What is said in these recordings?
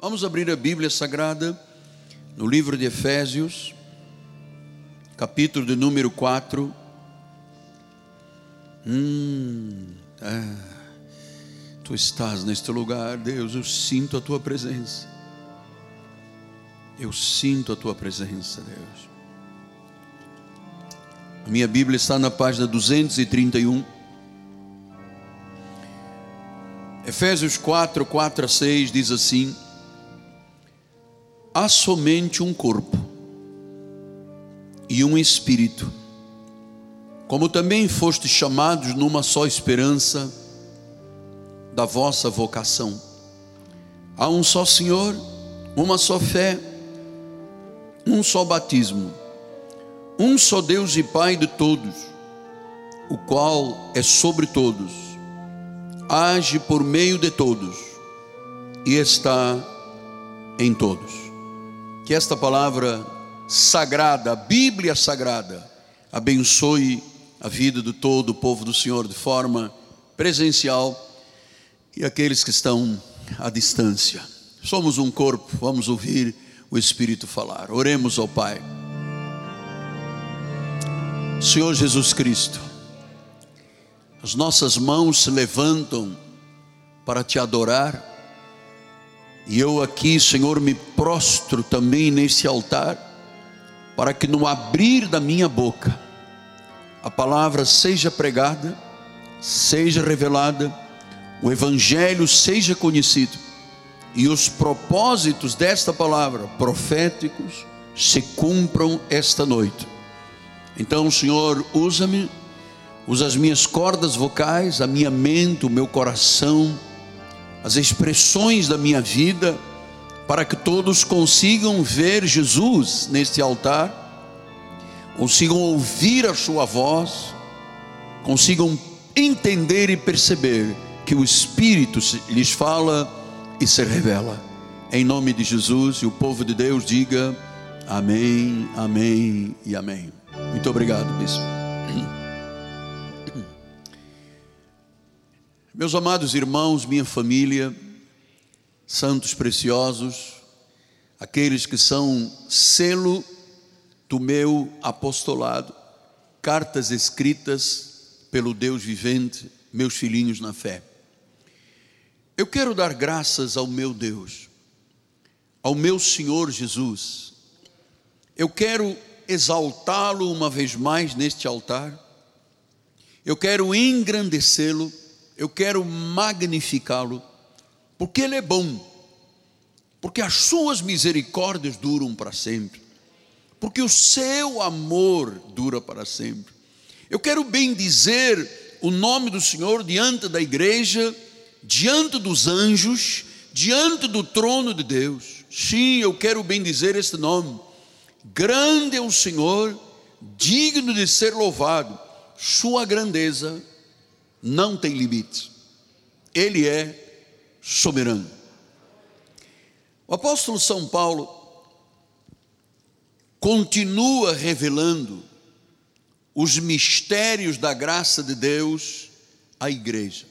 Vamos abrir a Bíblia Sagrada no livro de Efésios, capítulo de número 4. Hum, ah, tu estás neste lugar, Deus, eu sinto a tua presença. Eu sinto a tua presença, Deus. A minha Bíblia está na página 231. Efésios 4, 4 a 6 diz assim: há somente um corpo e um espírito, como também foste chamados numa só esperança da vossa vocação. Há um só Senhor, uma só fé, um só batismo, um só Deus e Pai de todos, o qual é sobre todos, age por meio de todos e está em todos que esta palavra sagrada, a Bíblia sagrada, abençoe a vida de todo o povo do Senhor de forma presencial e aqueles que estão à distância. Somos um corpo, vamos ouvir o Espírito falar. Oremos ao Pai. Senhor Jesus Cristo, as nossas mãos se levantam para te adorar e eu aqui, Senhor, me prostro também nesse altar, para que no abrir da minha boca, a palavra seja pregada, seja revelada, o Evangelho seja conhecido, e os propósitos desta palavra, proféticos, se cumpram esta noite. Então, Senhor, usa-me, usa as minhas cordas vocais, a minha mente, o meu coração, as expressões da minha vida, para que todos consigam ver Jesus neste altar, consigam ouvir a Sua voz, consigam entender e perceber que o Espírito lhes fala e se revela. Em nome de Jesus e o povo de Deus diga amém, amém e amém. Muito obrigado, bispo. Meus amados irmãos, minha família, santos preciosos, aqueles que são selo do meu apostolado, cartas escritas pelo Deus vivente, meus filhinhos na fé. Eu quero dar graças ao meu Deus, ao meu Senhor Jesus. Eu quero exaltá-lo uma vez mais neste altar. Eu quero engrandecê-lo eu quero magnificá-lo, porque Ele é bom, porque as suas misericórdias duram para sempre, porque o seu amor dura para sempre. Eu quero bem dizer o nome do Senhor diante da igreja, diante dos anjos, diante do trono de Deus. Sim, eu quero bem dizer este nome. Grande é o Senhor, digno de ser louvado. Sua grandeza não tem limite. Ele é soberano. O apóstolo São Paulo continua revelando os mistérios da graça de Deus à igreja.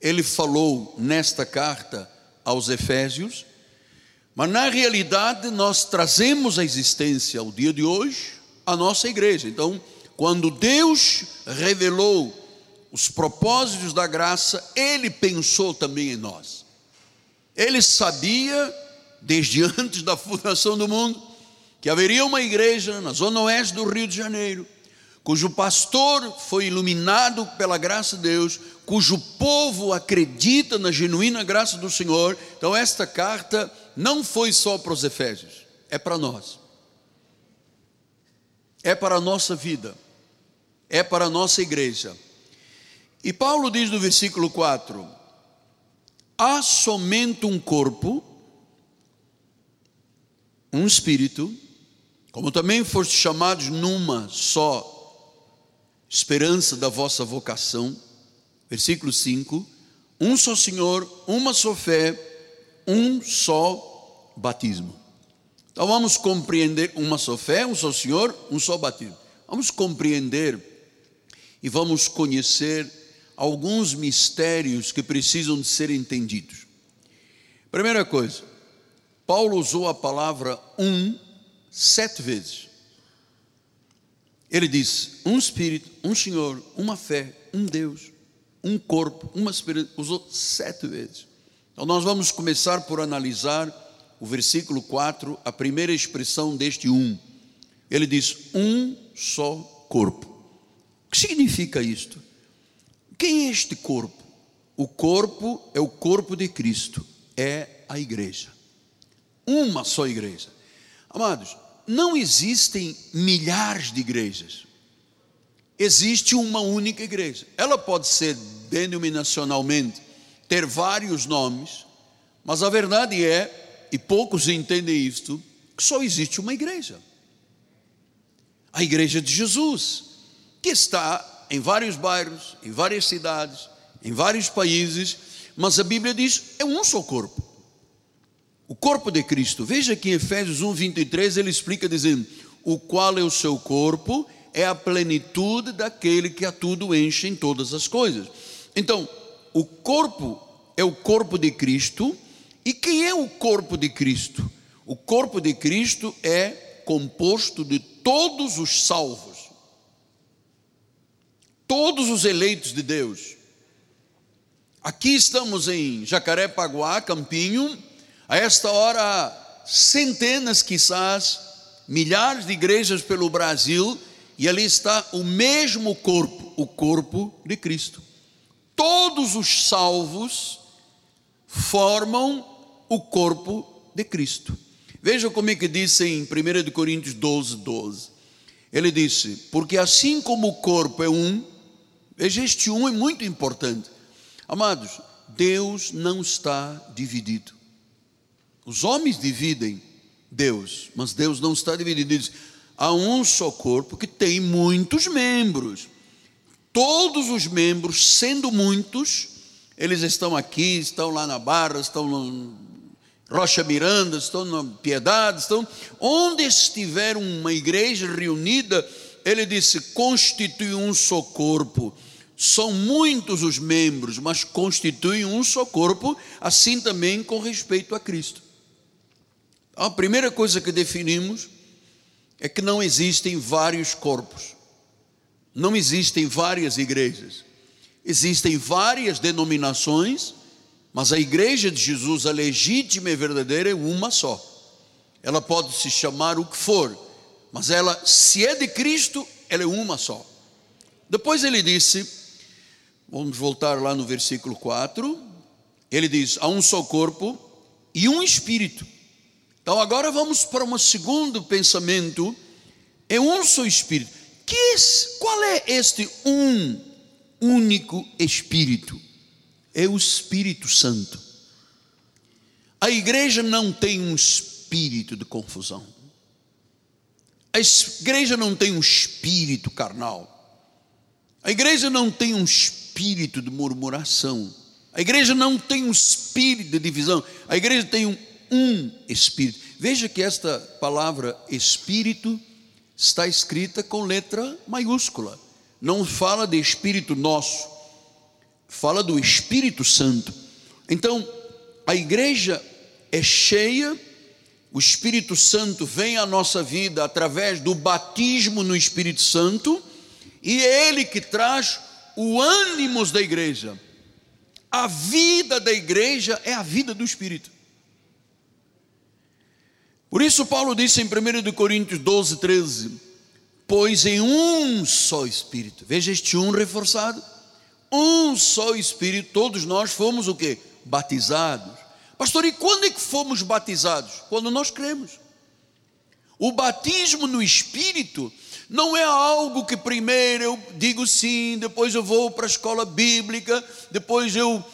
Ele falou nesta carta aos Efésios, mas na realidade nós trazemos à existência ao dia de hoje a nossa igreja. Então, quando Deus revelou os propósitos da graça, ele pensou também em nós. Ele sabia, desde antes da fundação do mundo, que haveria uma igreja na zona oeste do Rio de Janeiro, cujo pastor foi iluminado pela graça de Deus, cujo povo acredita na genuína graça do Senhor. Então, esta carta não foi só para os Efésios, é para nós, é para a nossa vida, é para a nossa igreja. E Paulo diz no versículo 4: há somente um corpo, um espírito, como também foste chamados numa só esperança da vossa vocação. Versículo 5: um só Senhor, uma só fé, um só batismo. Então vamos compreender uma só fé, um só Senhor, um só batismo. Vamos compreender e vamos conhecer alguns mistérios que precisam de ser entendidos. Primeira coisa, Paulo usou a palavra um sete vezes. Ele disse: um Espírito, um Senhor, uma fé, um Deus, um corpo, uma Espírito. Usou sete vezes. Então, nós vamos começar por analisar o versículo 4, a primeira expressão deste um. Ele diz: um só corpo. O que significa isto? Quem é este corpo? O corpo é o corpo de Cristo, é a igreja. Uma só igreja. Amados, não existem milhares de igrejas. Existe uma única igreja. Ela pode ser denominacionalmente, ter vários nomes, mas a verdade é, e poucos entendem isto, que só existe uma igreja. A igreja de Jesus, que está em vários bairros, em várias cidades, em vários países, mas a Bíblia diz é um só corpo. O corpo de Cristo. Veja que em Efésios 1, 23 ele explica dizendo: o qual é o seu corpo, é a plenitude daquele que a tudo enche em todas as coisas. Então, o corpo é o corpo de Cristo, e quem é o corpo de Cristo? O corpo de Cristo é composto de todos os salvos, todos os eleitos de Deus. Aqui estamos em Jacarepaguá, Campinho, a esta hora, centenas, quizás, milhares de igrejas pelo Brasil, e ali está o mesmo corpo, o corpo de Cristo. Todos os salvos formam o corpo de Cristo. Veja como é que diz em 1 Coríntios 12, 12. Ele disse: Porque assim como o corpo é um, veja, este um é muito importante. Amados, Deus não está dividido. Os homens dividem Deus, mas Deus não está dividido. Diz, há um só corpo que tem muitos membros. Todos os membros, sendo muitos, eles estão aqui, estão lá na Barra, estão no Rocha Miranda, estão na Piedade, estão onde estiver uma igreja reunida, ele disse: constitui um só corpo. São muitos os membros, mas constituem um só corpo, assim também com respeito a Cristo. A primeira coisa que definimos é que não existem vários corpos, não existem várias igrejas, existem várias denominações, mas a igreja de Jesus, a legítima e verdadeira, é uma só. Ela pode se chamar o que for, mas ela, se é de Cristo, ela é uma só. Depois ele disse, vamos voltar lá no versículo 4, ele diz: há um só corpo e um espírito então agora vamos para um segundo pensamento. É um só Espírito. Que, qual é este um único Espírito? É o Espírito Santo. A igreja não tem um espírito de confusão. A igreja não tem um espírito carnal. A igreja não tem um espírito de murmuração. A igreja não tem um espírito de divisão. A igreja tem um um espírito. Veja que esta palavra espírito está escrita com letra maiúscula. Não fala de espírito nosso, fala do Espírito Santo. Então, a igreja é cheia, o Espírito Santo vem à nossa vida através do batismo no Espírito Santo, e é ele que traz o ânimo da igreja. A vida da igreja é a vida do Espírito. Por isso, Paulo disse em 1 Coríntios 12, 13: Pois em um só Espírito, veja este um reforçado, um só Espírito, todos nós fomos o que? Batizados. Pastor, e quando é que fomos batizados? Quando nós cremos. O batismo no Espírito não é algo que primeiro eu digo sim, depois eu vou para a escola bíblica, depois eu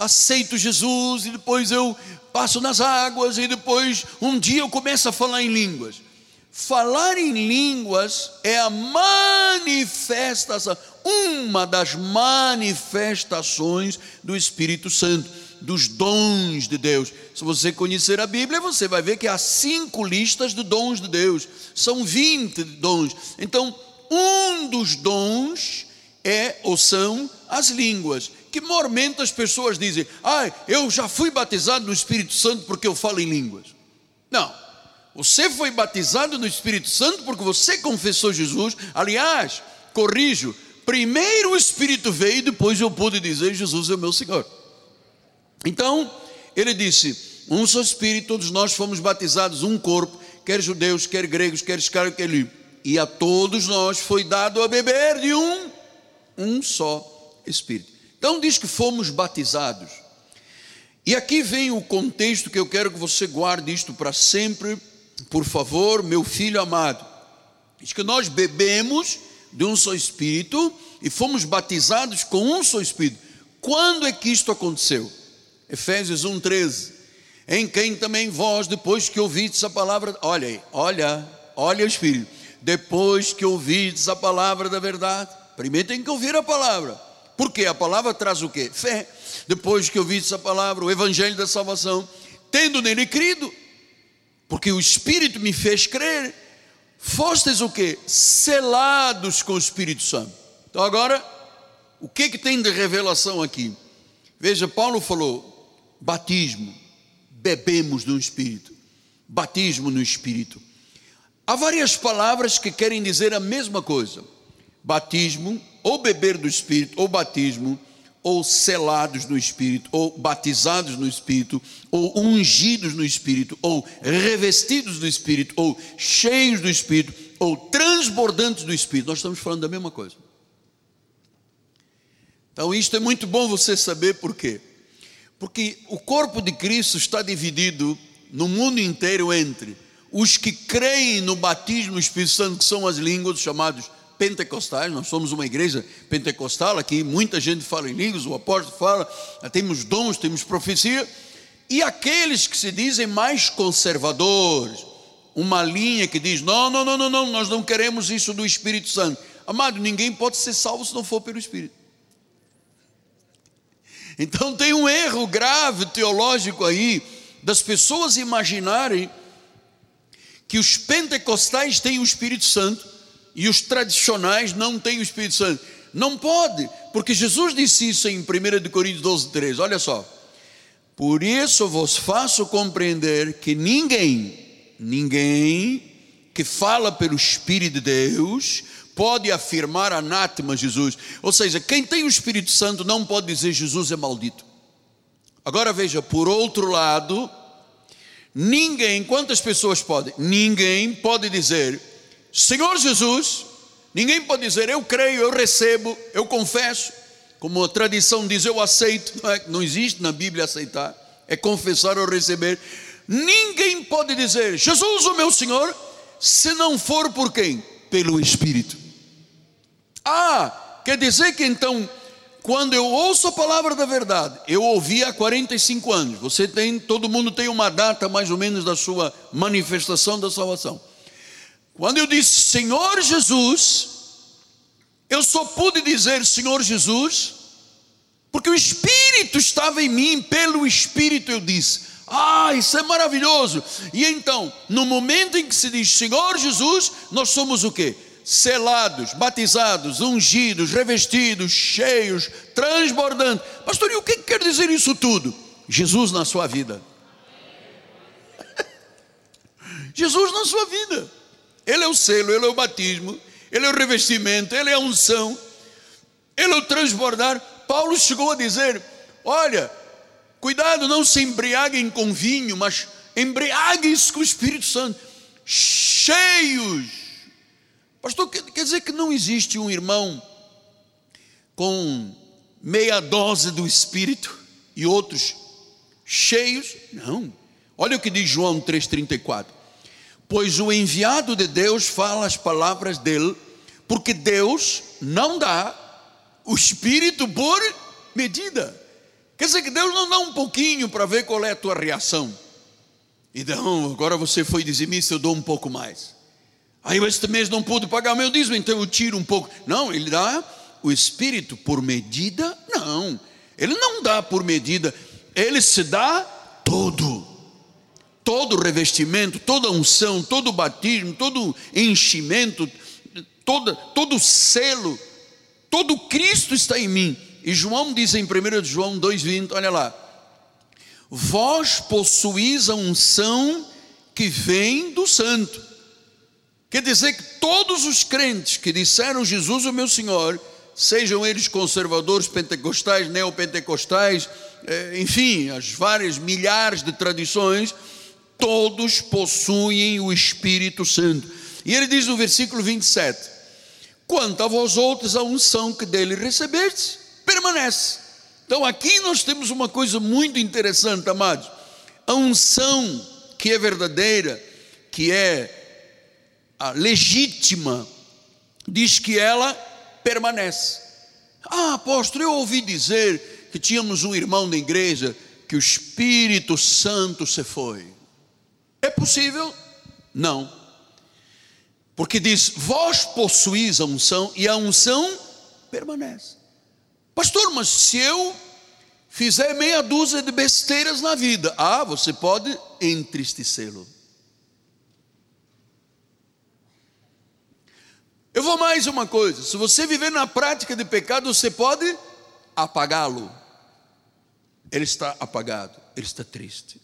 aceito Jesus e depois eu passo nas águas e depois um dia eu começo a falar em línguas. Falar em línguas é a manifestação, uma das manifestações do Espírito Santo, dos dons de Deus. Se você conhecer a Bíblia, você vai ver que há cinco listas de dons de Deus, são 20 dons. Então, um dos dons é ou são as línguas que normalmente as pessoas dizem: Ah, eu já fui batizado no Espírito Santo porque eu falo em línguas. Não. Você foi batizado no Espírito Santo porque você confessou Jesus. Aliás, corrijo, primeiro o Espírito veio e depois eu pude dizer: Jesus é o meu Senhor. Então, ele disse: Um só Espírito, todos nós fomos batizados, um corpo, quer judeus, quer gregos, quer escravos, quer livres. E a todos nós foi dado a beber de um, um só Espírito. Então, diz que fomos batizados. E aqui vem o contexto que eu quero que você guarde isto para sempre, por favor, meu filho amado. Diz que nós bebemos de um só Espírito e fomos batizados com um só Espírito. Quando é que isto aconteceu? Efésios 1,13. Em quem também vós, depois que ouvides a palavra, olha aí, olha, olha o Espírito, depois que ouvides a palavra da verdade, primeiro tem que ouvir a palavra, porque a palavra traz o que? Fé. Depois que ouvides a palavra, o evangelho da salvação, tendo nele crido, porque o Espírito me fez crer, fostes o que? Selados com o Espírito Santo. Então agora, o que que tem de revelação aqui? Veja, Paulo falou, batismo, bebemos do Espírito, batismo no Espírito. Há várias palavras que querem dizer a mesma coisa: batismo, ou beber do Espírito, ou batismo, ou selados no Espírito, ou batizados no Espírito, ou ungidos no Espírito, ou revestidos do Espírito, ou cheios do Espírito, ou transbordantes do Espírito. Nós estamos falando da mesma coisa. Então, isto é muito bom você saber por quê. Porque o corpo de Cristo está dividido no mundo inteiro entre os que creem no batismo no Espírito Santo, que são as línguas chamados pentecostais, nós somos uma igreja pentecostal aqui, muita gente fala em línguas, o apóstolo fala, temos dons, temos profecia, e aqueles que se dizem mais conservadores, uma linha que diz: não, não, não, não, não, nós não queremos isso do Espírito Santo. Amado, ninguém pode ser salvo se não for pelo Espírito. Então tem um erro grave teológico aí das pessoas imaginarem que os pentecostais têm o Espírito Santo e os tradicionais não têm o Espírito Santo. Não pode, porque Jesus disse isso em 1 Coríntios 12, 13. Olha só. Por isso vos faço compreender que ninguém, ninguém que fala pelo Espírito de Deus pode afirmar anátema Jesus. Ou seja, quem tem o Espírito Santo não pode dizer Jesus é maldito. Agora veja, por outro lado, ninguém, quantas pessoas podem? Ninguém pode dizer Senhor Jesus, ninguém pode dizer eu creio, eu recebo, eu confesso, como a tradição diz eu aceito, não, é, não existe na Bíblia aceitar, é confessar ou receber. Ninguém pode dizer Jesus, o meu Senhor, se não for por quem? Pelo Espírito. Ah, quer dizer que então, quando eu ouço a palavra da verdade, eu ouvi há 45 anos. Você tem, todo mundo tem uma data mais ou menos da sua manifestação da salvação. Quando eu disse Senhor Jesus, eu só pude dizer Senhor Jesus, porque o Espírito estava em mim, pelo Espírito eu disse: Ah, isso é maravilhoso. E então, no momento em que se diz Senhor Jesus, nós somos o que? Selados, batizados, ungidos, revestidos, cheios, transbordantes. Pastor, e o que quer dizer isso tudo? Jesus na sua vida. Jesus na sua vida. Ele é o selo, ele é o batismo, ele é o revestimento, ele é a unção, ele é o transbordar. Paulo chegou a dizer: Olha, cuidado, não se embriaguem com vinho, mas embriaguem-se com o Espírito Santo, cheios Pastor, quer dizer que não existe um irmão com meia dose do Espírito e outros cheios? Não. Olha o que diz João 3,34. Pois o enviado de Deus fala as palavras dele, porque Deus não dá o Espírito por medida. Quer dizer que Deus não dá um pouquinho para ver qual é a tua reação. Então, agora você foi dizimista, eu dou um pouco mais. Aí este mês não pude pagar meu dízimo, então eu tiro um pouco. Não, ele dá o Espírito por medida? Não, ele não dá por medida, ele se dá todo. Todo revestimento, toda unção, todo batismo, todo enchimento, todo, todo selo, todo Cristo está em mim. E João diz em 1 João 2,20: olha lá, vós possuís a unção que vem do santo. Quer dizer que todos os crentes que disseram Jesus o meu Senhor, sejam eles conservadores, pentecostais, neopentecostais, eh, enfim, as várias milhares de tradições, todos possuem o Espírito Santo. E ele diz no versículo 27: Quanto a vós outros, a unção que dele recebestes, permanece. Então aqui nós temos uma coisa muito interessante, amados. A unção que é verdadeira, que é legítima, diz que ela permanece. Ah, apóstolo, eu ouvi dizer que tínhamos um irmão da igreja que o Espírito Santo se foi. É possível? Não. Porque diz: vós possuís a unção e a unção permanece. Pastor, mas se eu fizer meia dúzia de besteiras na vida, ah, você pode entristecê-lo. Eu vou mais uma coisa: se você viver na prática de pecado, você pode apagá-lo. Ele está apagado, ele está triste.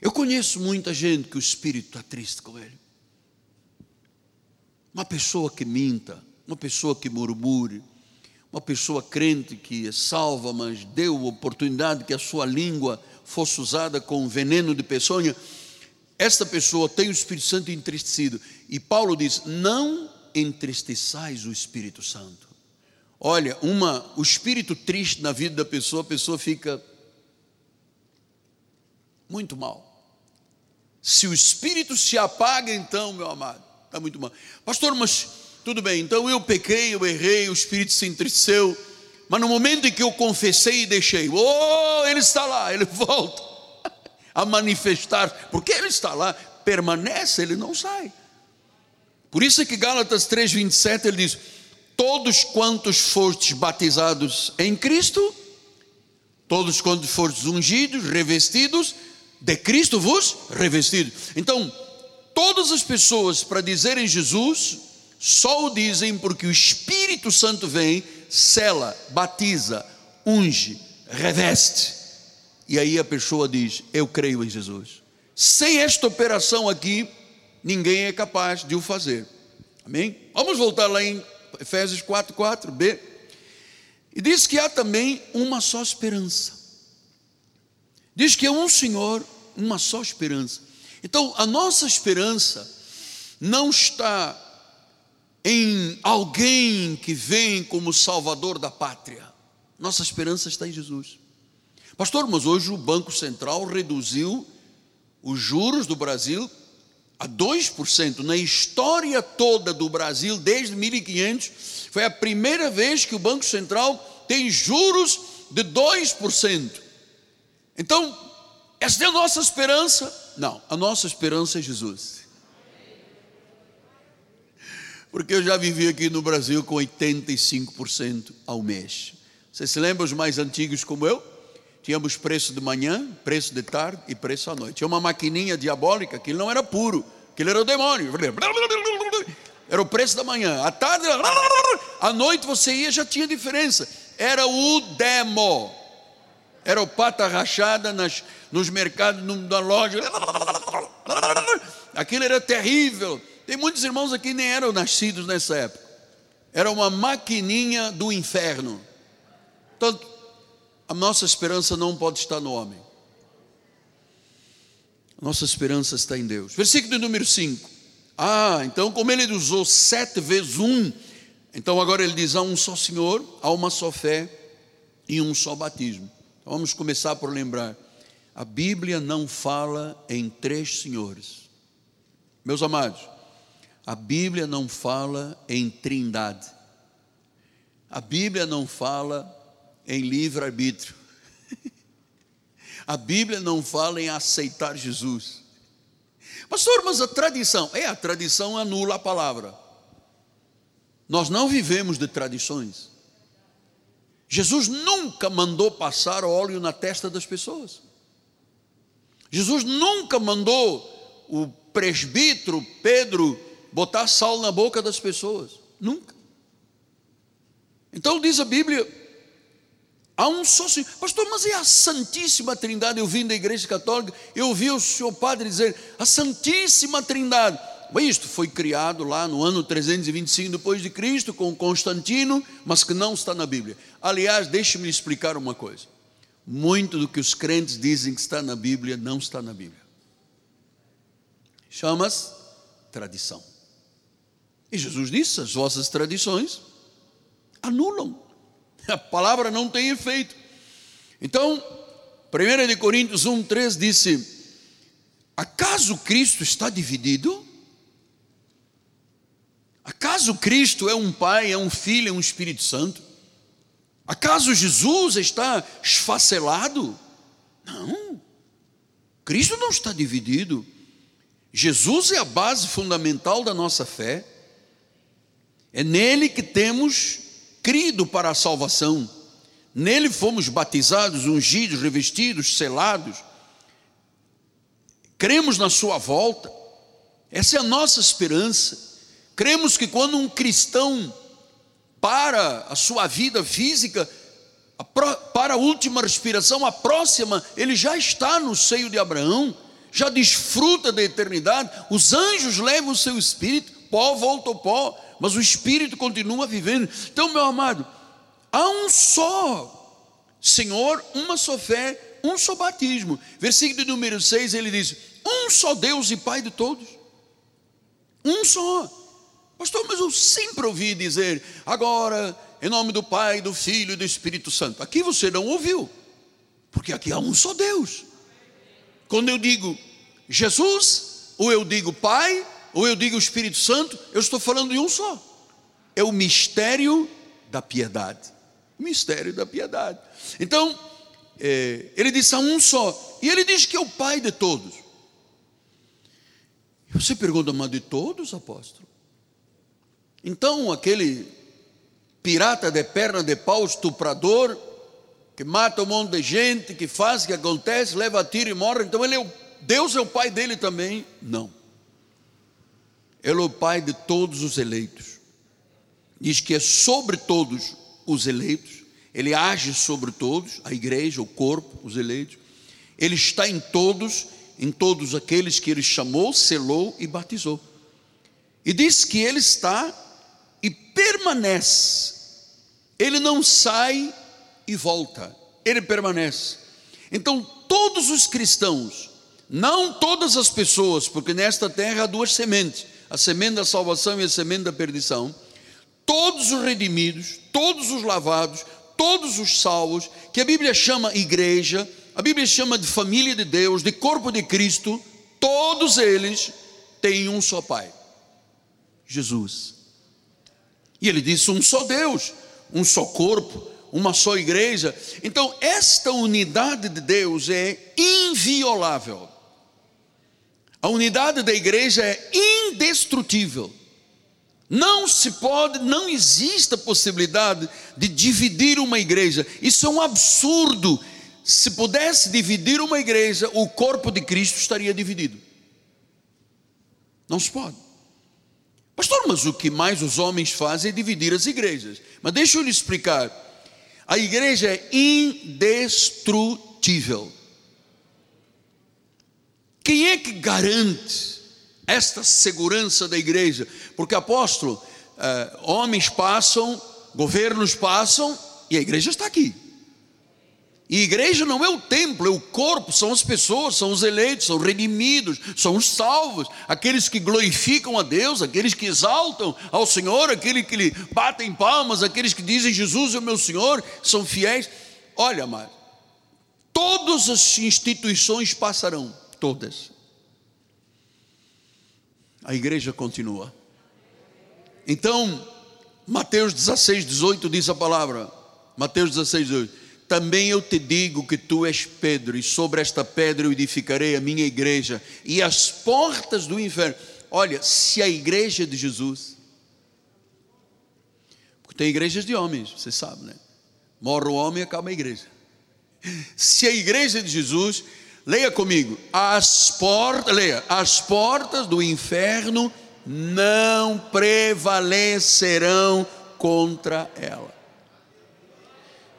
Eu conheço muita gente que o espírito está triste com ele. Uma pessoa que minta, uma pessoa que murmure, uma pessoa crente que é salva, mas deu oportunidade que a sua língua fosse usada com veneno de peçonha, esta pessoa tem o Espírito Santo entristecido. E Paulo diz: não entristeçais o Espírito Santo. Olha, uma, o espírito triste na vida da pessoa, a pessoa fica muito mal. Se o espírito se apaga, então, meu amado, está muito mal. Pastor, mas tudo bem, então eu pequei, eu errei, o espírito se entristeceu, mas no momento em que eu confessei e deixei, oh, ele está lá, ele volta a manifestar, porque ele está lá, permanece, ele não sai. Por isso é que Gálatas 3,27 ele diz: Todos quantos fostes batizados em Cristo, todos quantos fostes ungidos, revestidos, de Cristo vos revestidos. Então, todas as pessoas para dizerem Jesus, só o dizem porque o Espírito Santo vem, cela, batiza, unge, reveste. E aí a pessoa diz: Eu creio em Jesus. Sem esta operação aqui, ninguém é capaz de o fazer. Amém? Vamos voltar lá em Efésios 4, 4b. E diz que há também uma só esperança. Diz que é um Senhor, uma só esperança. Então, a nossa esperança não está em alguém que vem como salvador da pátria. Nossa esperança está em Jesus. Pastor, mas hoje o Banco Central reduziu os juros do Brasil a 2%. Na história toda do Brasil, desde 1500, foi a primeira vez que o Banco Central tem juros de 2%. Então, essa é a nossa esperança? Não, a nossa esperança é Jesus. Porque eu já vivi aqui no Brasil com 85% ao mês. Você se lembra os mais antigos como eu? Tínhamos preço de manhã, preço de tarde e preço à noite. Tinha uma maquininha diabólica que não era puro, que era o demônio. Era o preço da manhã. À tarde, à noite você ia, já tinha diferença. Era o demo. Era o pata rachada nas, nos mercados, na loja. Aquilo era terrível. Tem muitos irmãos aqui que nem eram nascidos nessa época. Era uma maquininha do inferno. A nossa esperança não pode estar no homem. Nossa esperança está em Deus. Versículo número 5. Ah, então, como ele usou sete vezes um, então agora ele diz: há um só Senhor, há uma só fé e um só batismo. Então, vamos começar por lembrar: a Bíblia não fala em três senhores. Meus amados, a Bíblia não fala em trindade. A Bíblia não fala em livre-arbítrio. A Bíblia não fala em aceitar Jesus. Pastor, mas a tradição, é, a tradição anula a palavra. Nós não vivemos de tradições. Jesus nunca mandou passar óleo na testa das pessoas. Jesus nunca mandou o presbítero Pedro botar sal na boca das pessoas. Nunca. Então diz a Bíblia: Há um só Senhor. Pastor, mas é a Santíssima Trindade. Eu vim da Igreja Católica, eu ouvi o senhor padre dizer: a Santíssima Trindade. Isto foi criado lá no ano 325 depois de Cristo com Constantino, mas que não está na Bíblia. Aliás, deixe-me explicar uma coisa. Muito do que os crentes dizem que está na Bíblia não está na Bíblia. Chama-se tradição. E Jesus disse: as vossas tradições anulam. A palavra não tem efeito. Então, 1 de Coríntios 1, 3 disse: Acaso Cristo está dividido? Acaso Cristo é um Pai, é um Filho, é um Espírito Santo? Acaso Jesus está esfacelado? Não. Cristo não está dividido. Jesus é a base fundamental da nossa fé. É nele que temos crido para a salvação. Nele fomos batizados, ungidos, revestidos, selados. Cremos na Sua volta. Essa é a nossa esperança. Cremos que quando um cristão para a sua vida física, para a última respiração, a próxima, ele já está no seio de Abraão, já desfruta da eternidade. Os anjos levam o seu espírito, pó volta ao pó, mas o espírito continua vivendo. Então, meu amado, há um só Senhor, uma só fé, um só batismo. Versículo número 6, ele diz: Um só Deus e Pai de todos. Um só. Pastor, mas eu sempre ouvi dizer, agora, em nome do Pai, do Filho e do Espírito Santo. Aqui você não ouviu, porque aqui há um só Deus. Quando eu digo Jesus, ou eu digo Pai, ou eu digo Espírito Santo, eu estou falando de um só. É o mistério da piedade. O mistério da piedade. Então, é, ele disse a um só. E ele diz que é o Pai de todos. Você pergunta, mas de todos, apóstolo? Então, aquele pirata de perna de pau, estuprador, que mata um monte de gente, que faz, que acontece, leva tiro e morre, então ele é o, Deus é o pai dele também? Não. Ele é o pai de todos os eleitos. Diz que é sobre todos os eleitos, ele age sobre todos, a igreja, o corpo, os eleitos. Ele está em todos, em todos aqueles que ele chamou, selou e batizou. E diz que ele está e permanece. Ele não sai e volta, ele permanece. Então, todos os cristãos, não todas as pessoas, porque nesta terra há duas sementes: a semente da salvação e a semente da perdição. Todos os redimidos, todos os lavados, todos os salvos, que a Bíblia chama igreja, a Bíblia chama de família de Deus, de corpo de Cristo, todos eles têm um só Pai, Jesus. E ele disse: um só Deus, um só corpo, uma só igreja. Então, esta unidade de Deus é inviolável. A unidade da igreja é indestrutível. Não se pode, não existe a possibilidade de dividir uma igreja. Isso é um absurdo. Se pudesse dividir uma igreja, o corpo de Cristo estaria dividido. Não se pode. Pastor, mas o que mais os homens fazem é dividir as igrejas. Mas deixa eu lhe explicar. A igreja é indestrutível. Quem é que garante esta segurança da igreja? Porque, apóstolo, eh, homens passam, governos passam e a igreja está aqui. E igreja não é o templo, é o corpo, são as pessoas, são os eleitos, são redimidos, são os salvos, aqueles que glorificam a Deus, aqueles que exaltam ao Senhor, aqueles que lhe batem palmas, aqueles que dizem Jesus é o meu Senhor, são fiéis. Olha, amado, todas as instituições passarão, todas. A igreja continua. Então, Mateus 16, 18 diz a palavra, Mateus 16, 18 também eu te digo que tu és Pedro, e sobre esta pedra eu edificarei a minha igreja, e as portas do inferno. Olha, se a igreja de Jesus, porque tem igrejas de homens, você sabe, né? Morre o homem e acaba a igreja. Se a igreja de Jesus, leia comigo, as portas, leia, as portas do inferno não prevalecerão contra ela.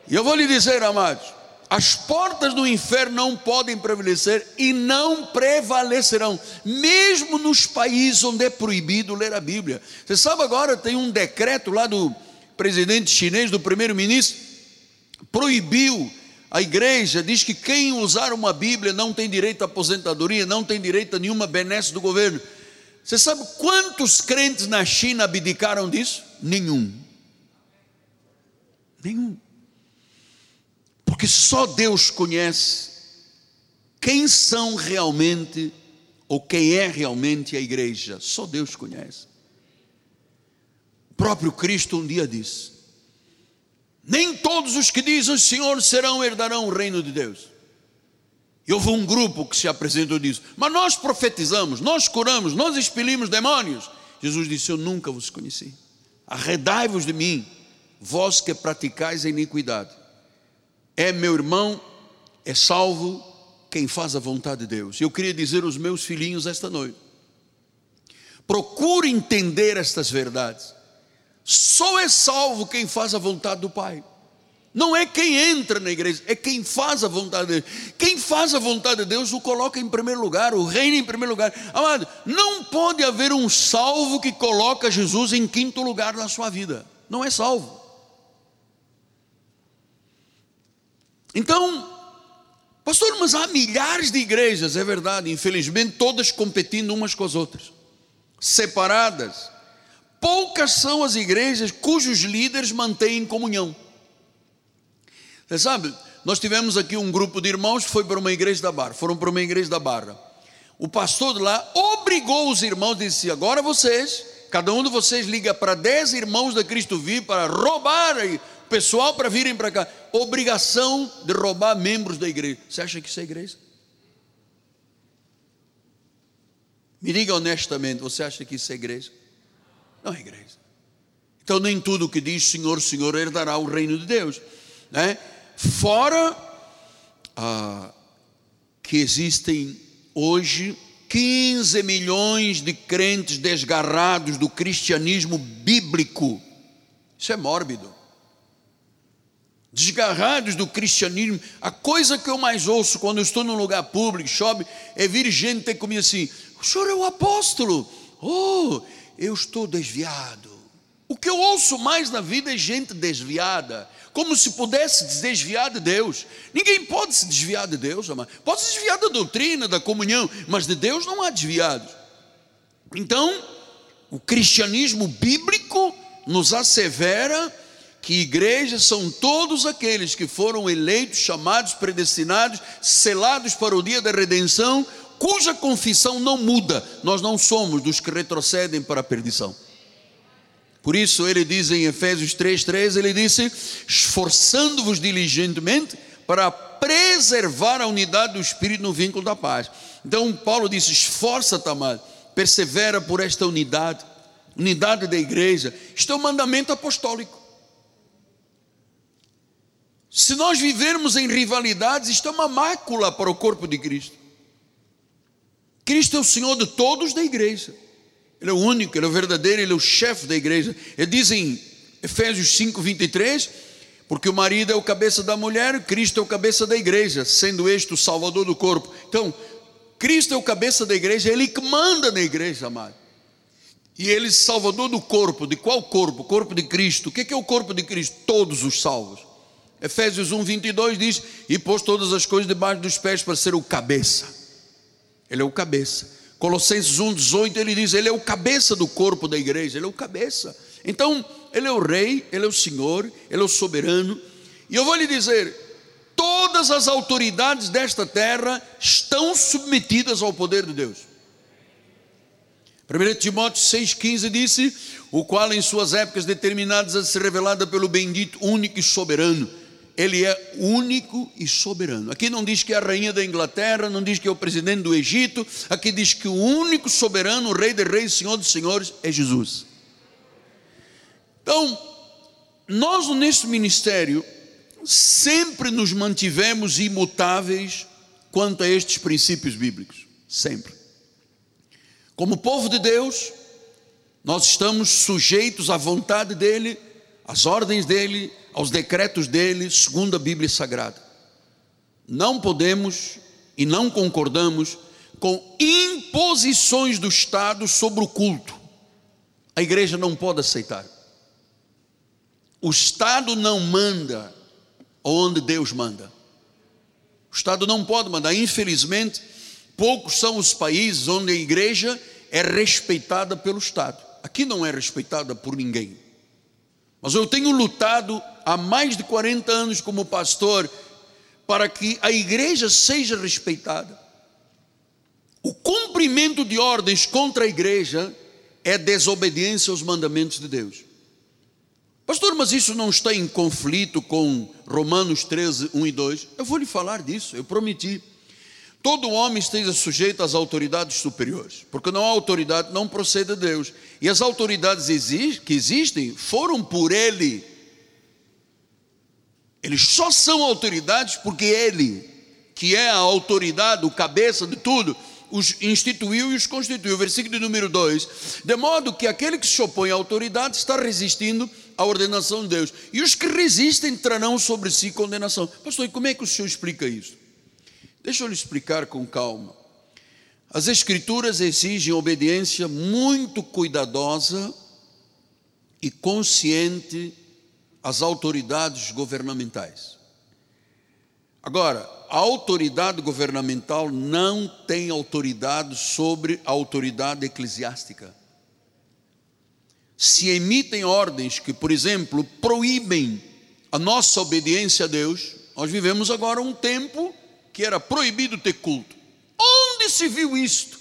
E eu vou lhe dizer, amados, as portas do inferno não podem prevalecer e não prevalecerão, mesmo nos países onde é proibido ler a Bíblia. Você sabe agora, tem um decreto lá do presidente chinês, do primeiro-ministro, proibiu a igreja, diz que quem usar uma Bíblia não tem direito à aposentadoria, não tem direito a nenhuma benesse do governo. Você sabe quantos crentes na China abdicaram disso? Nenhum. Nenhum. Porque só Deus conhece quem são realmente ou quem é realmente a igreja. Só Deus conhece. O próprio Cristo um dia disse: Nem todos os que dizem Senhor serão herdarão o reino de Deus. E houve um grupo que se apresentou disso. Mas nós profetizamos, nós curamos, nós expelimos demônios. Jesus disse: Eu nunca vos conheci. Arredai-vos de mim, vós que praticais a iniquidade. É meu irmão, é salvo quem faz a vontade de Deus. Eu queria dizer aos meus filhinhos esta noite: procure entender estas verdades. Só é salvo quem faz a vontade do Pai. Não é quem entra na igreja, é quem faz a vontade de Deus. Quem faz a vontade de Deus o coloca em primeiro lugar, o reino em primeiro lugar. Amado, não pode haver um salvo que coloca Jesus em quinto lugar na sua vida. Não é salvo. Então, pastor, mas há milhares de igrejas, é verdade, infelizmente, todas competindo umas com as outras, separadas. Poucas são as igrejas cujos líderes mantêm comunhão. Você sabe, nós tivemos aqui um grupo de irmãos que foi para uma igreja da Barra, foram para uma igreja da Barra. O pastor de lá obrigou os irmãos, disse: agora vocês, cada um de vocês liga para dez irmãos da Cristo Vivo para roubar o pessoal para virem para cá. Obrigação de roubar membros da igreja. Você acha que isso é igreja? Me diga honestamente, você acha que isso é igreja? Não é igreja. Então nem tudo que diz Senhor, Senhor herdará o reino de Deus, né? Fora ah, que existem hoje 15 milhões de crentes desgarrados do cristianismo bíblico. Isso é mórbido. Desgarrados do cristianismo. A coisa que eu mais ouço quando eu estou num lugar público, chove, é vir gente ter comigo assim: o senhor é o apóstolo. Oh, eu estou desviado. O que eu ouço mais na vida é gente desviada como se pudesse se desviar de Deus. Ninguém pode se desviar de Deus, amado. Pode se desviar da doutrina, da comunhão, mas de Deus não há desviados. Então, o cristianismo bíblico nos assevera que igrejas são todos aqueles que foram eleitos, chamados, predestinados, selados para o dia da redenção, cuja confissão não muda. Nós não somos dos que retrocedem para a perdição. Por isso ele diz em Efésios 3:3, ele disse: "Esforçando-vos diligentemente para preservar a unidade do espírito no vínculo da paz". Então Paulo disse: "Esforça-te, amado, persevera por esta unidade, unidade da igreja". Isto é um mandamento apostólico. Se nós vivermos em rivalidades, isto é uma mácula para o corpo de Cristo. Cristo é o Senhor de todos da igreja. Ele é o único, ele é o verdadeiro, ele é o chefe da igreja. Ele diz em Efésios 5, 23, porque o marido é o cabeça da mulher, Cristo é o cabeça da igreja, sendo este o salvador do corpo. Então, Cristo é o cabeça da igreja, ele que manda na igreja, amado. E ele é salvador do corpo, de qual corpo? Corpo de Cristo. O que é o corpo de Cristo? Todos os salvos. Efésios 1, 22 diz: E pôs todas as coisas debaixo dos pés para ser o cabeça. Ele é o cabeça. Colossenses 1,18 ele diz: Ele é o cabeça do corpo da igreja, Ele é o cabeça. Então, Ele é o rei, Ele é o Senhor, Ele é o soberano. E eu vou lhe dizer: todas as autoridades desta terra estão submetidas ao poder de Deus. 1 Timóteo 6,15 disse: O qual em suas épocas determinadas a ser revelada pelo bendito, único e soberano ele é único e soberano. Aqui não diz que é a rainha da Inglaterra, não diz que é o presidente do Egito, aqui diz que o único soberano, o rei de reis, senhor dos senhores, é Jesus. Então, nós neste ministério sempre nos mantivemos imutáveis quanto a estes princípios bíblicos, sempre. Como povo de Deus, nós estamos sujeitos à vontade dEle, às ordens dEle, aos decretos dele, segundo a Bíblia Sagrada. Não podemos e não concordamos com imposições do Estado sobre o culto. A igreja não pode aceitar. O Estado não manda onde Deus manda. O Estado não pode mandar. Infelizmente, poucos são os países onde a igreja é respeitada pelo Estado. Aqui não é respeitada por ninguém. Mas eu tenho lutado há mais de 40 anos como pastor para que a igreja seja respeitada. O cumprimento de ordens contra a igreja é desobediência aos mandamentos de Deus. Pastor, mas isso não está em conflito com Romanos 13, 1 e 2? Eu vou lhe falar disso, eu prometi. Todo homem esteja sujeito às autoridades superiores, porque não há autoridade, não procede de Deus. E as autoridades que existem foram por Ele. Eles só são autoridades porque Ele, que é a autoridade, o cabeça de tudo, os instituiu e os constituiu. Versículo número 2: De modo que aquele que se opõe à autoridade está resistindo à ordenação de Deus, e os que resistem trarão sobre si condenação. Pastor, e como é que o senhor explica isso? Deixa eu lhe explicar com calma. As Escrituras exigem obediência muito cuidadosa e consciente às autoridades governamentais. Agora, a autoridade governamental não tem autoridade sobre a autoridade eclesiástica. Se emitem ordens que, por exemplo, proíbem a nossa obediência a Deus, nós vivemos agora um tempo que era proibido ter culto. Onde se viu isto?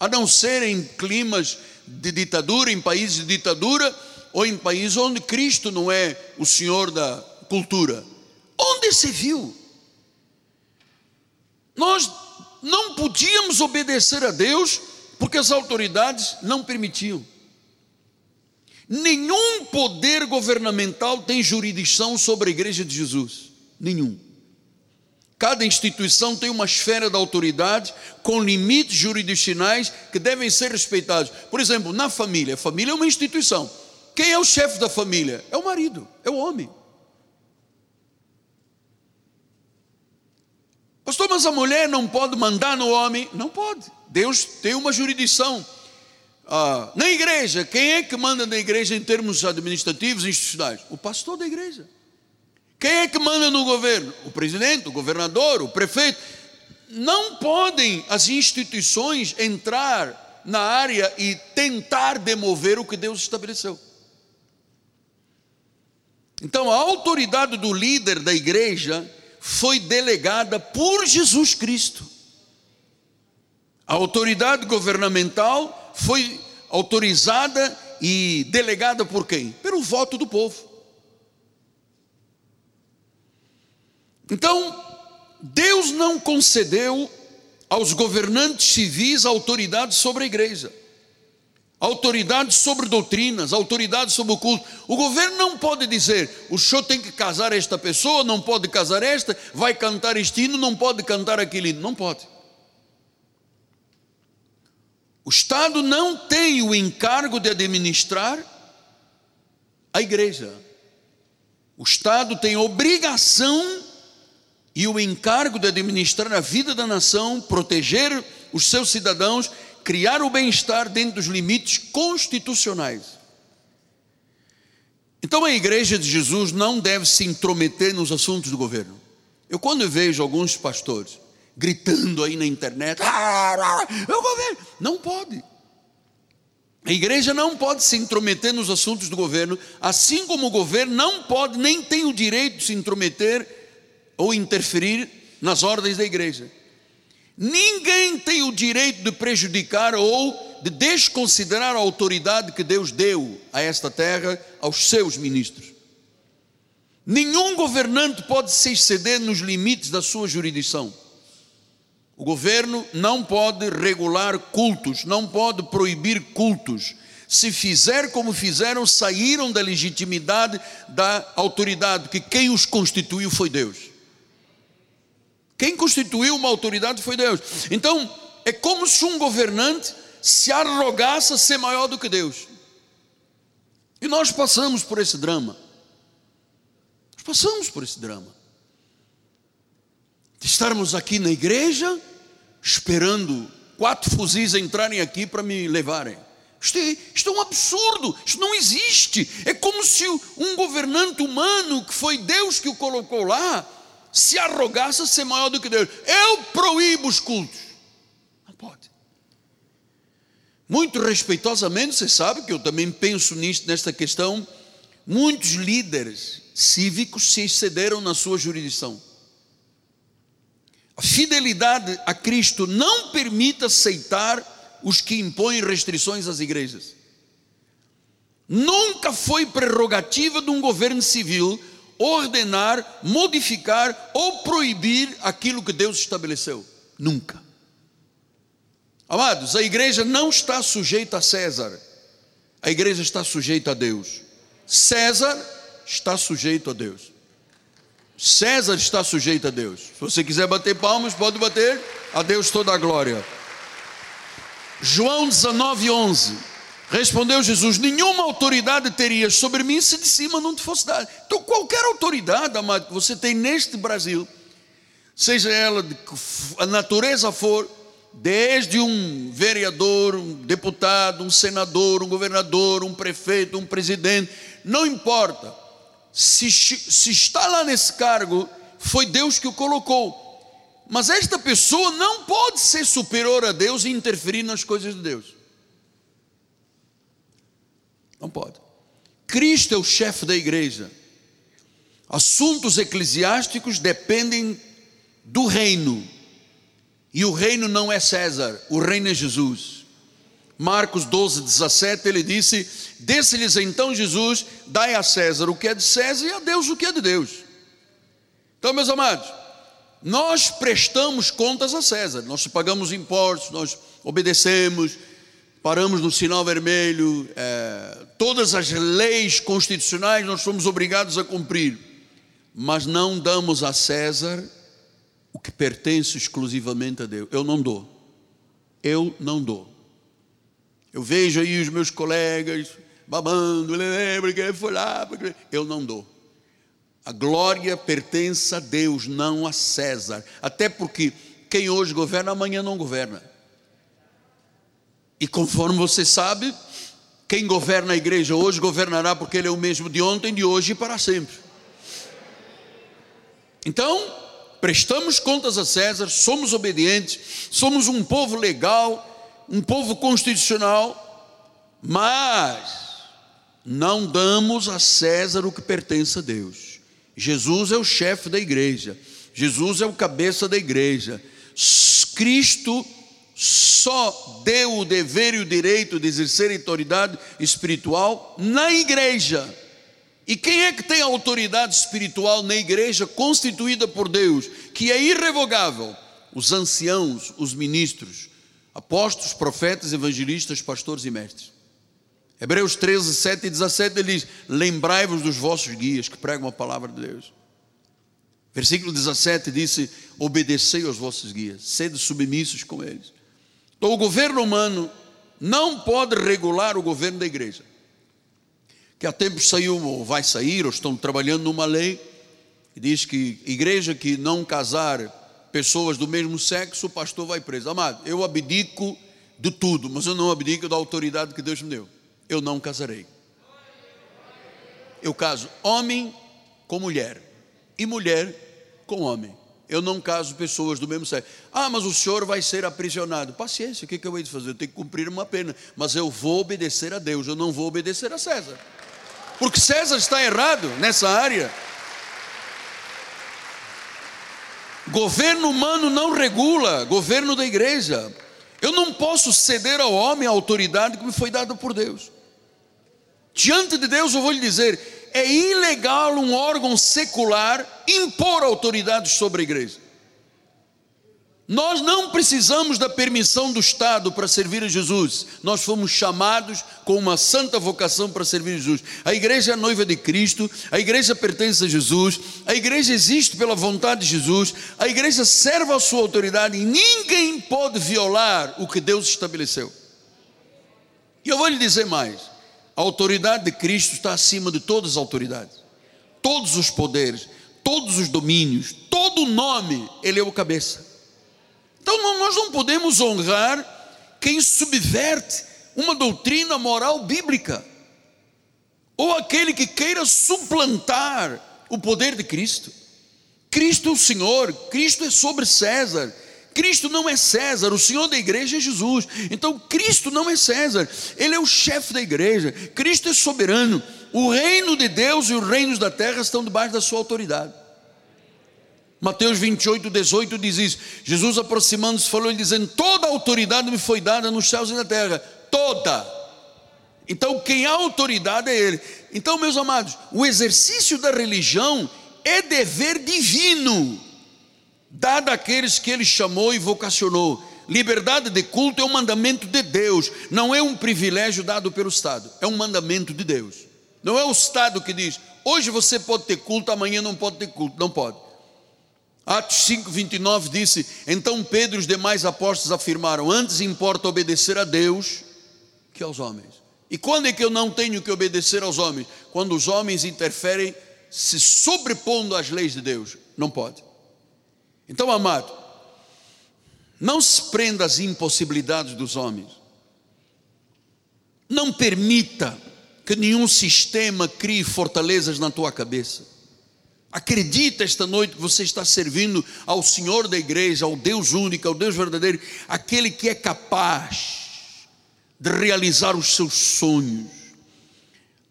A não ser em climas de ditadura, em países de ditadura, ou em países onde Cristo não é o Senhor da cultura. Onde se viu? Nós não podíamos obedecer a Deus porque as autoridades não permitiam. Nenhum poder governamental tem jurisdição sobre a igreja de Jesus. Nenhum. Cada instituição tem uma esfera de autoridade com limites jurisdicionais que devem ser respeitados. Por exemplo, na família, a família é uma instituição. Quem é o chefe da família? É o marido, é o homem. Pastor, mas a mulher não pode mandar no homem? Não pode. Deus tem uma jurisdição. Ah, na igreja, quem é que manda na igreja em termos administrativos e institucionais? O pastor da igreja. Quem é que manda no governo? O presidente, o governador, o prefeito. Não podem as instituições entrar na área e tentar demover o que Deus estabeleceu. Então, a autoridade do líder da igreja foi delegada por Jesus Cristo. A autoridade governamental foi autorizada e delegada por quem? Pelo voto do povo. Então, Deus não concedeu aos governantes civis autoridade sobre a igreja autoridade sobre doutrinas, autoridade sobre o culto. O governo não pode dizer, o senhor tem que casar esta pessoa, não pode casar esta, vai cantar este hino, não pode cantar aquele hino. Não pode. O Estado não tem o encargo de administrar a igreja. O Estado tem obrigação e o encargo de administrar a vida da nação, proteger os seus cidadãos criar o bem-estar dentro dos limites constitucionais. Então a igreja de Jesus não deve se intrometer nos assuntos do governo. Eu quando vejo alguns pastores gritando aí na internet, ah, o governo, não pode. A igreja não pode se intrometer nos assuntos do governo, assim como o governo não pode nem tem o direito de se intrometer ou interferir nas ordens da igreja. Ninguém tem o direito de prejudicar ou de desconsiderar a autoridade que Deus deu a esta terra, aos seus ministros. Nenhum governante pode se exceder nos limites da sua jurisdição. O governo não pode regular cultos, não pode proibir cultos. Se fizer como fizeram, saíram da legitimidade da autoridade, que quem os constituiu foi Deus. Quem constituiu uma autoridade foi Deus. Então, é como se um governante se arrogasse a ser maior do que Deus. E nós passamos por esse drama. passamos por esse drama. De estarmos aqui na igreja, esperando quatro fuzis entrarem aqui para me levarem. Isto é, isto é, um absurdo, isto não existe. É como se um governante humano, que foi Deus que o colocou lá, se arrogasse a ser maior do que Deus. Eu proíbo os cultos. Não pode. Muito respeitosamente, você sabe que eu também penso nisto, nesta questão. Muitos líderes cívicos se excederam na sua jurisdição. A fidelidade a Cristo não permite aceitar os que impõem restrições às igrejas. Nunca foi prerrogativa de um governo civil ordenar, modificar ou proibir aquilo que Deus estabeleceu. Nunca. Amados, a igreja não está sujeita a César, a igreja está sujeita a Deus. César está sujeito a Deus. César está sujeito a Deus. Se você quiser bater palmas, pode bater. A Deus toda a glória. João 19, 11. Respondeu Jesus: Nenhuma autoridade terias sobre mim se de cima não te fosse dada. Então, qualquer autoridade, amado, que você tem neste Brasil, seja ela de que a natureza for, desde um vereador, um deputado, um senador, um governador, um prefeito, um presidente, não importa se, se está lá nesse cargo, foi Deus que o colocou. Mas esta pessoa não pode ser superior a Deus e interferir nas coisas de Deus. Não pode. Cristo é o chefe da igreja. Assuntos eclesiásticos dependem do reino. E o reino não é César, o reino é Jesus. Marcos 12, 17, ele disse: Desse-lhes então Jesus, dai a César o que é de César e a Deus o que é de Deus. Então, meus amados, nós prestamos contas a César, nós pagamos impostos, nós obedecemos, paramos no sinal vermelho, é, todas as leis constitucionais nós somos obrigados a cumprir, mas não damos a César o que pertence exclusivamente a Deus. Eu não dou, eu não dou. Eu vejo aí os meus colegas babando, lembra que foi lá, eu não dou. A glória pertence a Deus, não a César. Até porque quem hoje governa, amanhã não governa. E conforme você sabe, quem governa a igreja hoje governará porque ele é o mesmo de ontem, de hoje e para sempre. Então, prestamos contas a César, somos obedientes, somos um povo legal, um povo constitucional, mas não damos a César o que pertence a Deus. Jesus é o chefe da igreja, Jesus é o cabeça da igreja. Cristo só deu o dever e o direito de exercer autoridade espiritual na igreja. E quem é que tem autoridade espiritual na igreja constituída por Deus, que é irrevogável? Os anciãos, os ministros apóstolos, profetas, evangelistas, pastores e mestres. Hebreus 13, 7 e 17 ele diz: Lembrai-vos dos vossos guias que pregam a palavra de Deus. Versículo 17 disse: Obedecei aos vossos guias, sede submissos com eles. Então, o governo humano não pode regular o governo da igreja. Que há tempo saiu, ou vai sair, ou estão trabalhando numa lei, que diz que igreja que não casar pessoas do mesmo sexo, o pastor vai preso. Amado, eu abdico de tudo, mas eu não abdico da autoridade que Deus me deu. Eu não casarei. Eu caso homem com mulher e mulher com homem. Eu não caso pessoas do mesmo sexo. Ah, mas o senhor vai ser aprisionado. Paciência, o que, eu vou fazer? Eu tenho que cumprir uma pena. Mas eu vou obedecer a Deus, eu não vou obedecer a César. Porque César está errado nessa área. Governo humano não regula, governo da igreja. Eu não posso ceder ao homem a autoridade que me foi dada por Deus. Diante de Deus, eu vou lhe dizer: é ilegal um órgão secular impor autoridade sobre a igreja. Nós não precisamos da permissão do Estado para servir a Jesus. Nós fomos chamados com uma santa vocação para servir a Jesus. A igreja é a noiva de Cristo, a igreja pertence a Jesus, a igreja existe pela vontade de Jesus, a igreja serve a sua autoridade e ninguém pode violar o que Deus estabeleceu. E eu vou lhe dizer mais: a autoridade de Cristo está acima de todas as autoridades. todos os poderes, todos os domínios, todo nome, Ele é o cabeça. Então nós não podemos honrar quem subverte uma doutrina moral bíblica, ou aquele que queira suplantar o poder de Cristo. Cristo é o Senhor, Cristo é sobre César. Cristo não é César, o Senhor da igreja é Jesus. Então Cristo não é César, ele é o chefe da igreja. Cristo é soberano. O reino de Deus e os reinos da terra estão debaixo da sua autoridade. Mateus 28, 18 diz isso. Jesus aproximando-se falou dizendo: Toda autoridade me foi dada nos céus e na terra. Toda. Então quem há autoridade é Ele. Então, meus amados, o exercício da religião é dever divino dada àqueles que ele chamou e vocacionou. Liberdade de culto é um mandamento de Deus, não é um privilégio dado pelo Estado, é um mandamento de Deus. Não é o Estado que diz, hoje você pode ter culto, amanhã não pode ter culto, não pode. Atos 5, 29 disse: Então Pedro e os demais apóstolos afirmaram: Antes importa obedecer a Deus que aos homens. E quando é que eu não tenho que obedecer aos homens? Quando os homens interferem se sobrepondo às leis de Deus. Não pode. Então, amado, não se prenda às impossibilidades dos homens. Não permita que nenhum sistema crie fortalezas na tua cabeça. Acredita esta noite que você está servindo ao Senhor da igreja, ao Deus único, ao Deus verdadeiro, aquele que é capaz de realizar os seus sonhos.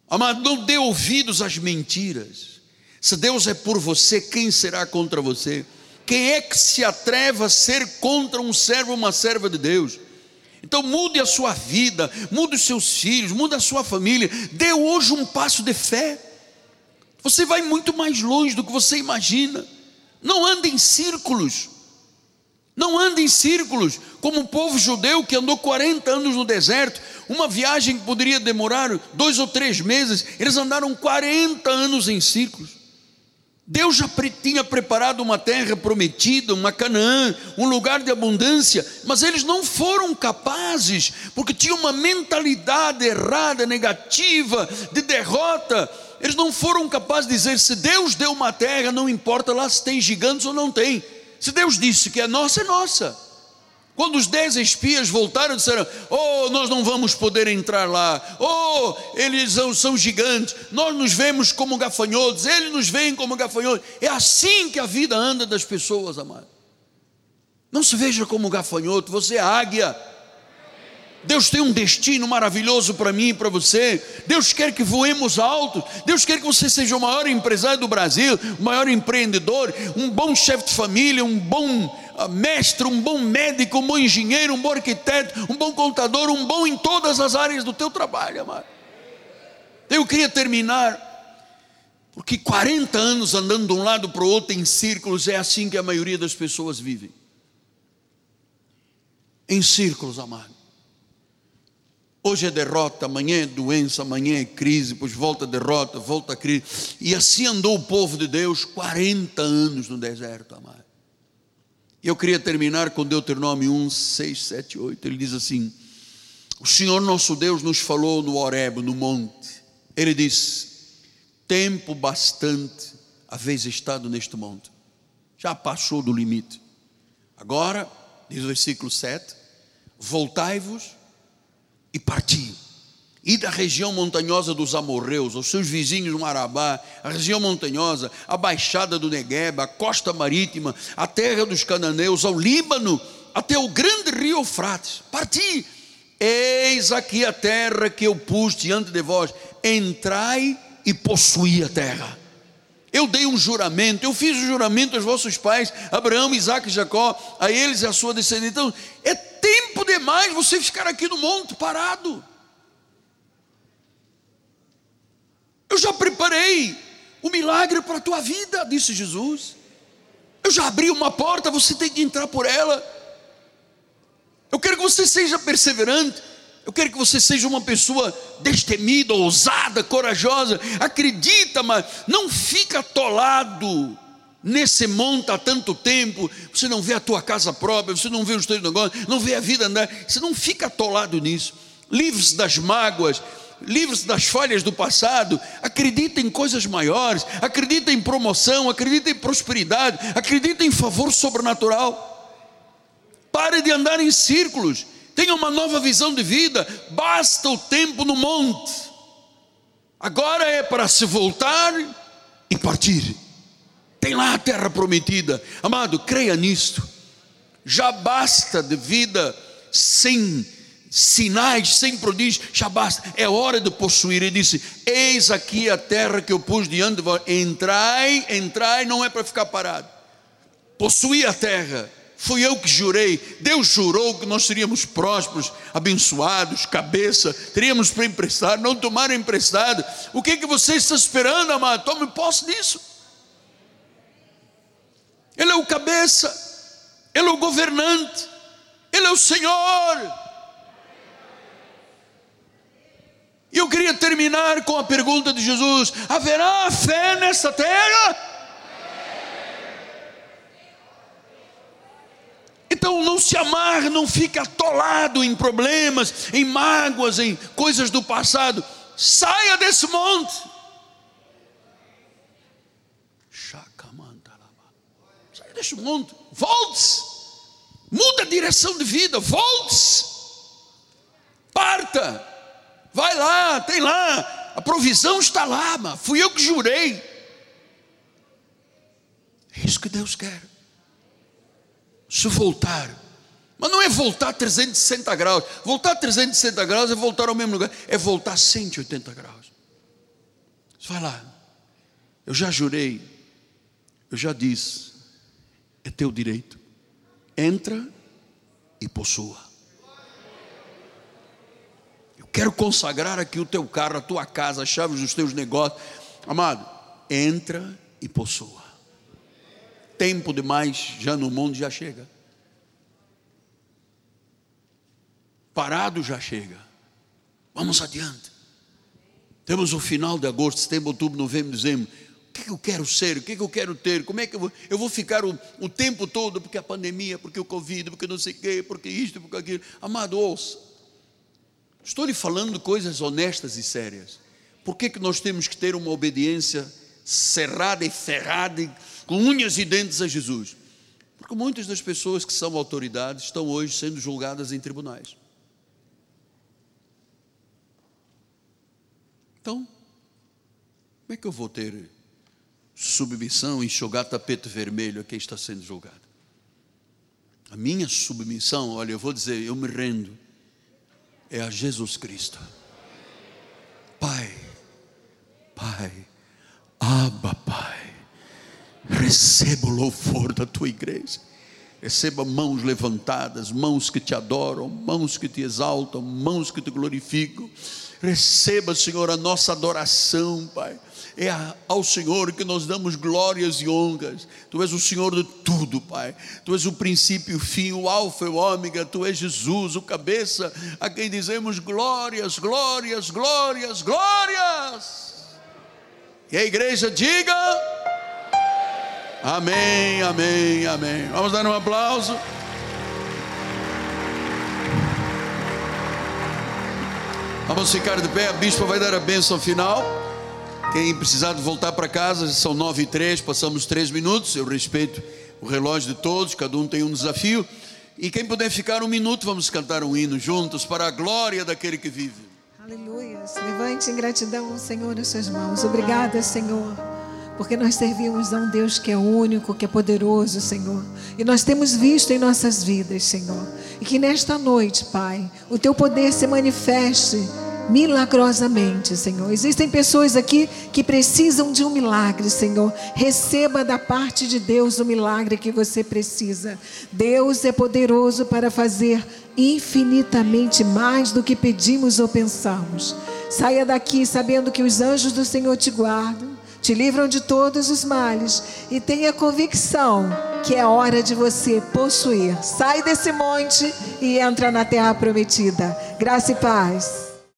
Amado, não dê ouvidos às mentiras. Se Deus é por você, quem será contra você? Quem é que se atreve a ser contra um servo ou uma serva de Deus? Então mude a sua vida, mude os seus filhos, mude a sua família, dê hoje um passo de fé. Você vai muito mais longe do que você imagina. Não ande em círculos. Não ande em círculos, como o povo judeu que andou 40 anos no deserto, uma viagem que poderia demorar dois ou três meses, eles andaram 40 anos em círculos. Deus já tinha preparado uma terra prometida, uma Canaã, um lugar de abundância, mas eles não foram capazes, porque tinham uma mentalidade errada, negativa, de derrota. Eles não foram capazes de dizer: se Deus deu uma terra, não importa lá se tem gigantes ou não tem. Se Deus disse que é nossa, é nossa. Quando os dez espias voltaram, disseram: Oh, nós não vamos poder entrar lá. Oh, eles são, são, gigantes. Nós nos vemos como gafanhotos. Eles nos veem como gafanhotos. É assim que a vida anda das pessoas, amado. Não se veja como gafanhoto. Você é águia. Deus tem um destino maravilhoso para mim e para você. Deus quer que voemos alto. Deus quer que você seja o maior empresário do Brasil, o maior empreendedor, um bom chefe de família, um bom ah, mestre, um bom médico, um bom engenheiro, um bom arquiteto, um bom contador, um bom em todas as áreas do teu trabalho, amado. Eu queria terminar, porque 40 anos andando de um lado para o outro em círculos, é assim que a maioria das pessoas vivem. Em círculos, amado. Hoje é derrota, amanhã é doença, amanhã é crise, depois volta derrota, volta crise. E assim andou o povo de Deus 40 anos no deserto, amado. Eu queria terminar com Deuteronômio 1, 6, 7, 8. Ele diz assim: O Senhor nosso Deus nos falou no Horeb, no monte. Ele disse: Tempo bastante haveis estado neste monte. Já passou do limite. Agora, diz o versículo 7, voltai-vos e partiu. E da região montanhosa dos amorreus, os seus vizinhos no Arabá, a região montanhosa, a baixada do Negueba, a costa marítima, a terra dos cananeus, ao Líbano, até o grande rio Eufrates. Parti. Eis aqui a terra que eu pus diante de vós. Entrai e possuí a terra. Eu dei um juramento, eu fiz o um juramento aos vossos pais, Abraão, Isaac e Jacó, a eles e a sua descendência. Então, é tempo demais você ficar aqui no monte parado. Eu já preparei o milagre para a tua vida, disse Jesus. Eu já abri uma porta, você tem que entrar por ela. Eu quero que você seja perseverante. Eu quero que você seja uma pessoa destemida, ousada, corajosa. Acredita, mas não fica atolado nesse monte há tanto tempo, você não vê a tua casa própria, você não vê os teus negócios, não vê a vida andar, você não fica atolado nisso. Livre-se das mágoas, livre-se das falhas do passado, acredita em coisas maiores, acredita em promoção, acredita em prosperidade, acredita em favor sobrenatural. Pare de andar em círculos, tenha uma nova visão de vida, basta o tempo no monte. Agora é para se voltar e partir. Tem lá a terra prometida. Amado, creia nisto. Já basta de vida sem sinais, sem prodígios, já basta, é hora de possuir. Ele disse: Eis aqui a terra que eu pus diante de vós, entrai, entrai, não é para ficar parado, possuir a terra. Fui eu que jurei, Deus jurou que nós seríamos prósperos, abençoados, cabeça, teríamos para emprestar, não tomaram emprestado. O que, é que você está esperando, amado? Tome posse disso. Ele é o cabeça, Ele é o governante, Ele é o Senhor. E eu queria terminar com a pergunta de Jesus: haverá fé nessa terra? Então não se amarre, não fique atolado em problemas, em mágoas, em coisas do passado. Saia desse monte. Saia desse monte. Volte-se. Muda a direção de vida. Volte-se. Parta. Vai lá, tem lá, a provisão está lá, mas fui eu que jurei. É isso que Deus quer. Se voltar, mas não é voltar 360 graus. Voltar 360 graus é voltar ao mesmo lugar, é voltar 180 graus. Vai lá, eu já jurei, eu já disse, é teu direito. Entra e possua. Quero consagrar aqui o teu carro, a tua casa, as chaves dos teus negócios. Amado, entra e possua. Tempo demais já no mundo já chega. Parado já chega. Vamos adiante. Temos o final de agosto, setembro, outubro, novembro, dezembro. O que, eu quero ser? O que, eu quero ter? Como é que eu vou? Eu vou ficar o, o tempo todo porque a pandemia, porque o Covid, porque não sei o quê, porque isto, porque aquilo. Amado, ouça. Estou lhe falando coisas honestas e sérias. Por que, que nós temos que ter uma obediência cerrada e ferrada, com unhas e dentes a Jesus? Porque muitas das pessoas que são autoridades estão hoje sendo julgadas em tribunais. Então, como é que eu vou ter submissão enxugar tapete vermelho a quem está sendo julgado? A minha submissão, olha, eu vou dizer, eu me rendo é a Jesus Cristo. Pai, Pai, Abba, Pai, receba o louvor da tua igreja. Receba mãos levantadas, mãos que te adoram, mãos que te exaltam, mãos que te glorificam. Receba, Senhor, a nossa adoração, Pai é ao Senhor que nós damos glórias e honras. Tu és o Senhor de tudo, Pai. Tu és o princípio e o fim, o alfa e o ômega. Tu és Jesus, o cabeça, a quem dizemos glórias, glórias, glórias, glórias. E a igreja diga: Amém, amém, amém. Vamos dar um aplauso. Vamos ficar de pé, a bispa vai dar a bênção final. Quem precisar de voltar para casa, são nove e três, passamos três minutos. Eu respeito o relógio de todos, cada um tem um desafio. E quem puder ficar um minuto, vamos cantar um hino juntos para a glória daquele que vive. Aleluia. Levante em gratidão ao Senhor as suas mãos. Obrigada, Senhor. Porque nós servimos a um Deus que é único, que é poderoso, Senhor. E nós temos visto em nossas vidas, Senhor. E que nesta noite, Pai, o teu poder se manifeste milagrosamente, Senhor. Existem pessoas aqui que precisam de um milagre, Senhor. Receba da parte de Deus o milagre que você precisa. Deus é poderoso para fazer infinitamente mais do que pedimos ou pensamos. Saia daqui sabendo que os anjos do Senhor te guardam, te livram de todos os males e tenha convicção que é hora de você possuir. Sai desse monte e entra na terra prometida. Graça e paz.